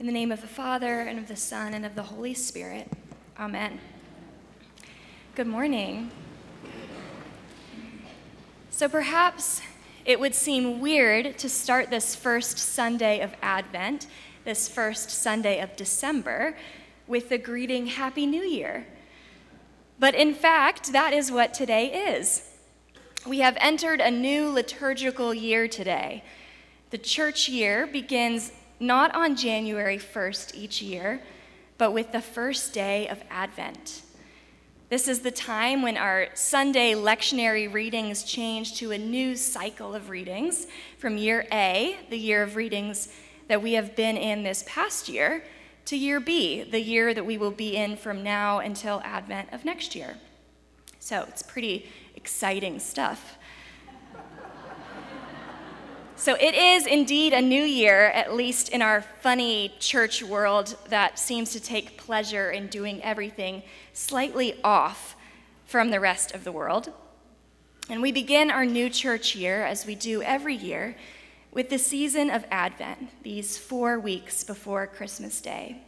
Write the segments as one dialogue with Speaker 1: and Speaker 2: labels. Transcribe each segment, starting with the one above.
Speaker 1: In the name of the Father, and of the Son, and of the Holy Spirit. Amen. Good morning. So perhaps it would seem weird to start this first Sunday of Advent, this first Sunday of December, with the greeting Happy New Year. But in fact, that is what today is. We have entered a new liturgical year today. The church year begins not on January 1st each year, but with the first day of Advent. This is the time when our Sunday lectionary readings change to a new cycle of readings from year A, the year of readings that we have been in this past year, to year B, the year that we will be in from now until Advent of next year. So it's pretty exciting stuff. So it is indeed a new year, at least in our funny church world that seems to take pleasure in doing everything slightly off from the rest of the world. And we begin our new church year, as we do every year, with the season of Advent, these four weeks before Christmas Day.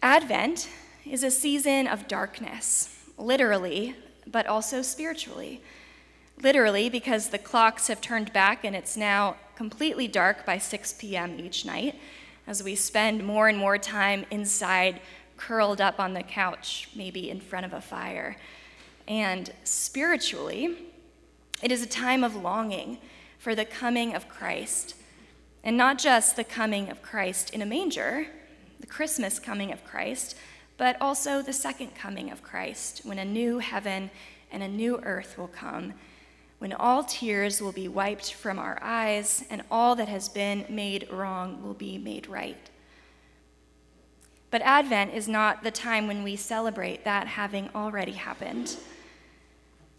Speaker 1: Advent is a season of darkness, literally, but also spiritually literally because the clocks have turned back and it's now completely dark by 6 p.m. each night as we spend more and more time inside, curled up on the couch, maybe in front of a fire. And spiritually, it is a time of longing for the coming of Christ. And not just the coming of Christ in a manger, the Christmas coming of Christ, but also the second coming of Christ when a new heaven and a new earth will come when all tears will be wiped from our eyes and all that has been made wrong will be made right. But Advent is not the time when we celebrate that having already happened,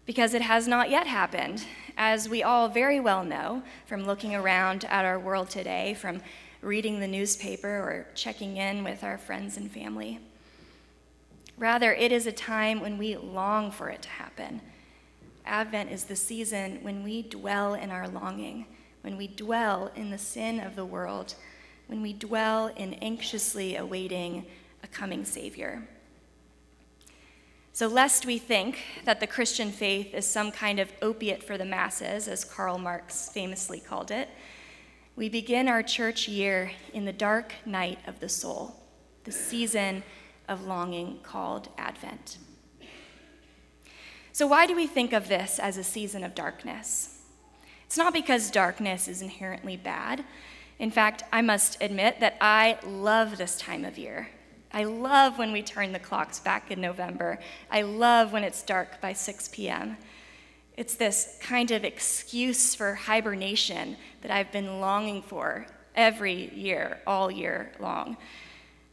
Speaker 1: because it has not yet happened, as we all very well know from looking around at our world today, from reading the newspaper or checking in with our friends and family. Rather, it is a time when we long for it to happen Advent is the season when we dwell in our longing, when we dwell in the sin of the world, when we dwell in anxiously awaiting a coming Savior. So, lest we think that the Christian faith is some kind of opiate for the masses, as Karl Marx famously called it, we begin our church year in the dark night of the soul, the season of longing called Advent. So, why do we think of this as a season of darkness? It's not because darkness is inherently bad. In fact, I must admit that I love this time of year. I love when we turn the clocks back in November. I love when it's dark by 6 p.m. It's this kind of excuse for hibernation that I've been longing for every year, all year long.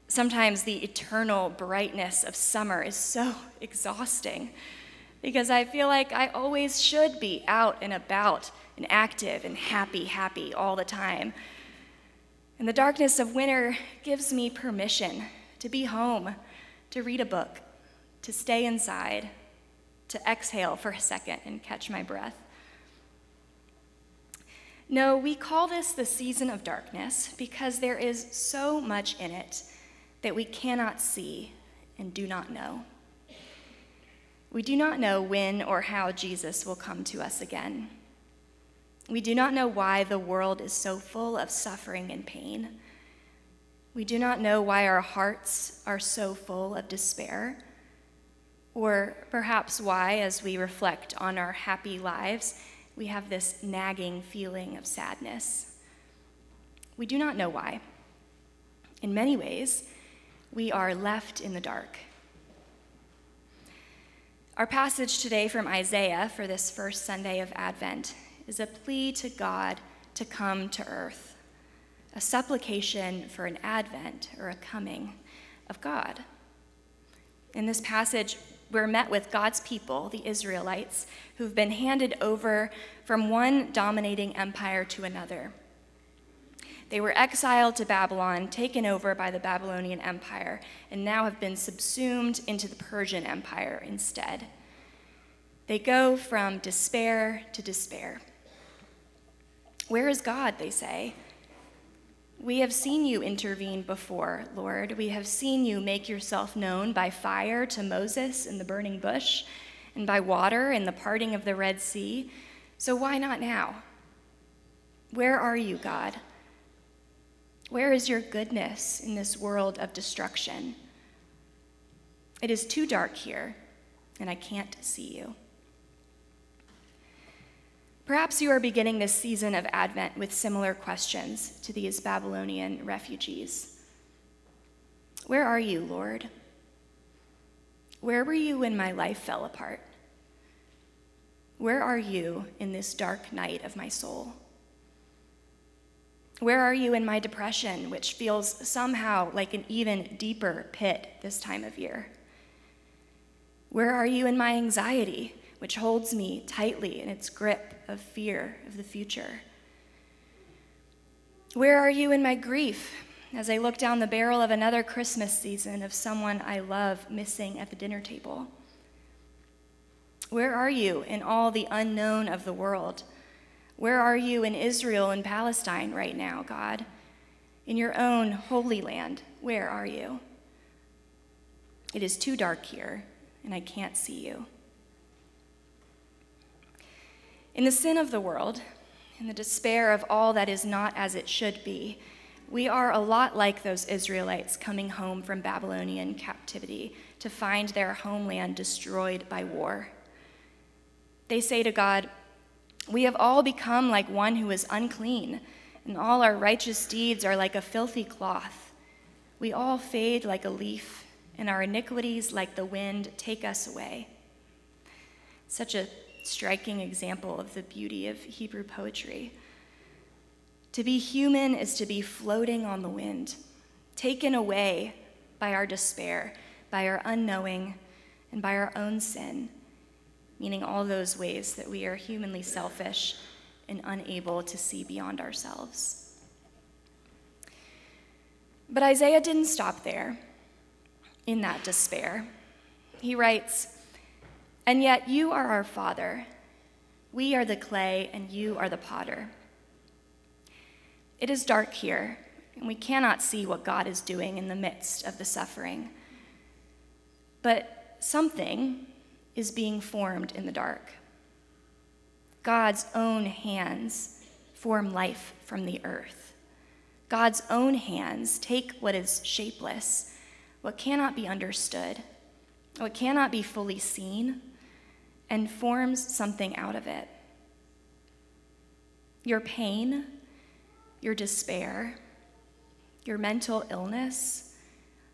Speaker 1: Sometimes the eternal brightness of summer is so exhausting because I feel like I always should be out and about and active and happy, happy all the time. And the darkness of winter gives me permission to be home, to read a book, to stay inside, to exhale for a second and catch my breath. No, we call this the season of darkness because there is so much in it that we cannot see and do not know. We do not know when or how Jesus will come to us again. We do not know why the world is so full of suffering and pain. We do not know why our hearts are so full of despair, or perhaps why, as we reflect on our happy lives, we have this nagging feeling of sadness. We do not know why. In many ways, we are left in the dark. Our passage today from Isaiah for this first Sunday of Advent is a plea to God to come to earth, a supplication for an advent or a coming of God. In this passage, we're met with God's people, the Israelites, who've been handed over from one dominating empire to another. They were exiled to Babylon, taken over by the Babylonian Empire, and now have been subsumed into the Persian Empire instead. They go from despair to despair. Where is God, they say? We have seen you intervene before, Lord. We have seen you make yourself known by fire to Moses in the burning bush and by water in the parting of the Red Sea. So why not now? Where are you, God? Where is your goodness in this world of destruction? It is too dark here, and I can't see you. Perhaps you are beginning this season of Advent with similar questions to these Babylonian refugees. Where are you, Lord? Where were you when my life fell apart? Where are you in this dark night of my soul? Where are you in my depression, which feels somehow like an even deeper pit this time of year? Where are you in my anxiety, which holds me tightly in its grip of fear of the future? Where are you in my grief as I look down the barrel of another Christmas season of someone I love missing at the dinner table? Where are you in all the unknown of the world? Where are you in Israel and Palestine right now, God? In your own holy land, where are you? It is too dark here, and I can't see you. In the sin of the world, in the despair of all that is not as it should be, we are a lot like those Israelites coming home from Babylonian captivity to find their homeland destroyed by war. They say to God, We have all become like one who is unclean, and all our righteous deeds are like a filthy cloth. We all fade like a leaf, and our iniquities, like the wind, take us away. Such a striking example of the beauty of Hebrew poetry. To be human is to be floating on the wind, taken away by our despair, by our unknowing, and by our own sin, meaning all those ways that we are humanly selfish and unable to see beyond ourselves. But Isaiah didn't stop there in that despair. He writes, and yet you are our Father. We are the clay, and you are the potter. It is dark here, and we cannot see what God is doing in the midst of the suffering. But something is being formed in the dark. God's own hands form life from the earth. God's own hands take what is shapeless, what cannot be understood, what cannot be fully seen and forms something out of it. Your pain, your despair, your mental illness,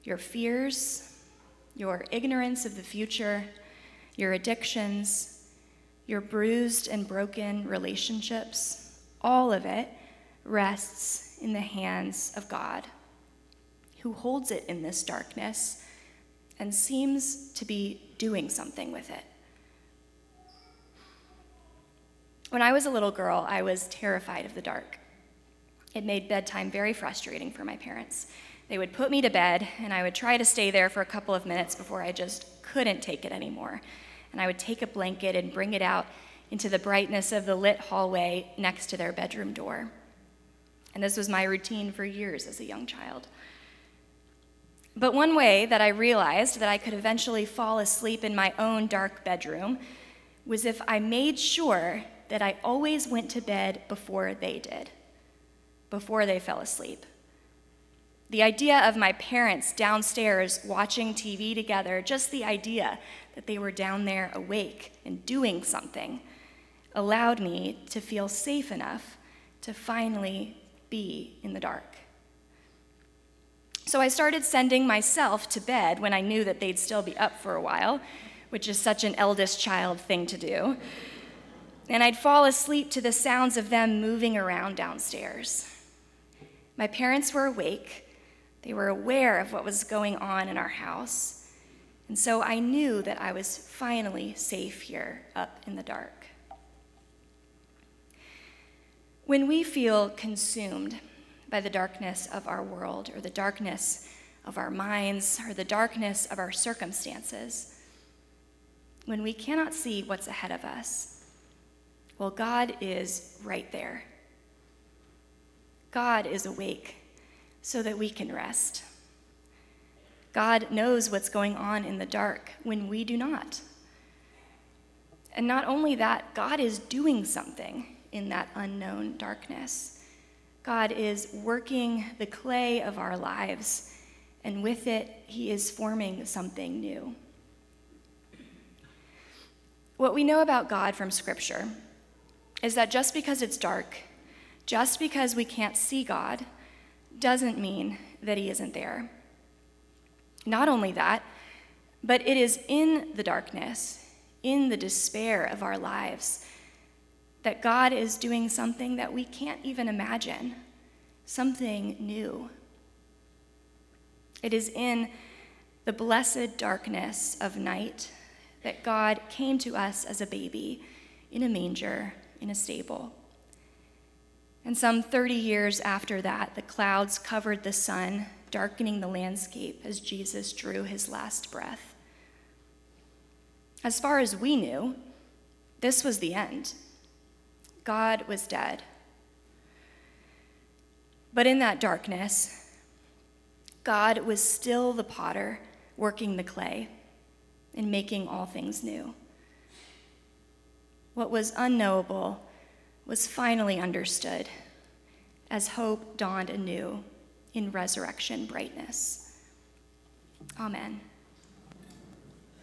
Speaker 1: your fears, your ignorance of the future, your addictions, your bruised and broken relationships, all of it rests in the hands of God, who holds it in this darkness and seems to be doing something with it. When I was a little girl, I was terrified of the dark. It made bedtime very frustrating for my parents. They would put me to bed, and I would try to stay there for a couple of minutes before I just couldn't take it anymore. And I would take a blanket and bring it out into the brightness of the lit hallway next to their bedroom door. And this was my routine for years as a young child. But one way that I realized that I could eventually fall asleep in my own dark bedroom was if I made sure that I always went to bed before they did, before they fell asleep. The idea of my parents downstairs watching TV together, just the idea that they were down there awake and doing something, allowed me to feel safe enough to finally be in the dark. So I started sending myself to bed when I knew that they'd still be up for a while, which is such an eldest child thing to do and I'd fall asleep to the sounds of them moving around downstairs. My parents were awake. They were aware of what was going on in our house. And so I knew that I was finally safe here up in the dark. When we feel consumed by the darkness of our world, or the darkness of our minds, or the darkness of our circumstances, when we cannot see what's ahead of us, well, God is right there. God is awake, so that we can rest. God knows what's going on in the dark when we do not. And not only that, God is doing something in that unknown darkness. God is working the clay of our lives, and with it, He is forming something new. What we know about God from Scripture is that just because it's dark, just because we can't see God, doesn't mean that He isn't there. Not only that, but it is in the darkness, in the despair of our lives, that God is doing something that we can't even imagine, something new. It is in the blessed darkness of night that God came to us as a baby in a manger, in a stable. And some 30 years after that, the clouds covered the sun, darkening the landscape as Jesus drew his last breath. As far as we knew, this was the end. God was dead. But in that darkness, God was still the potter working the clay and making all things new. What was unknowable was finally understood as hope dawned anew in resurrection brightness. Amen.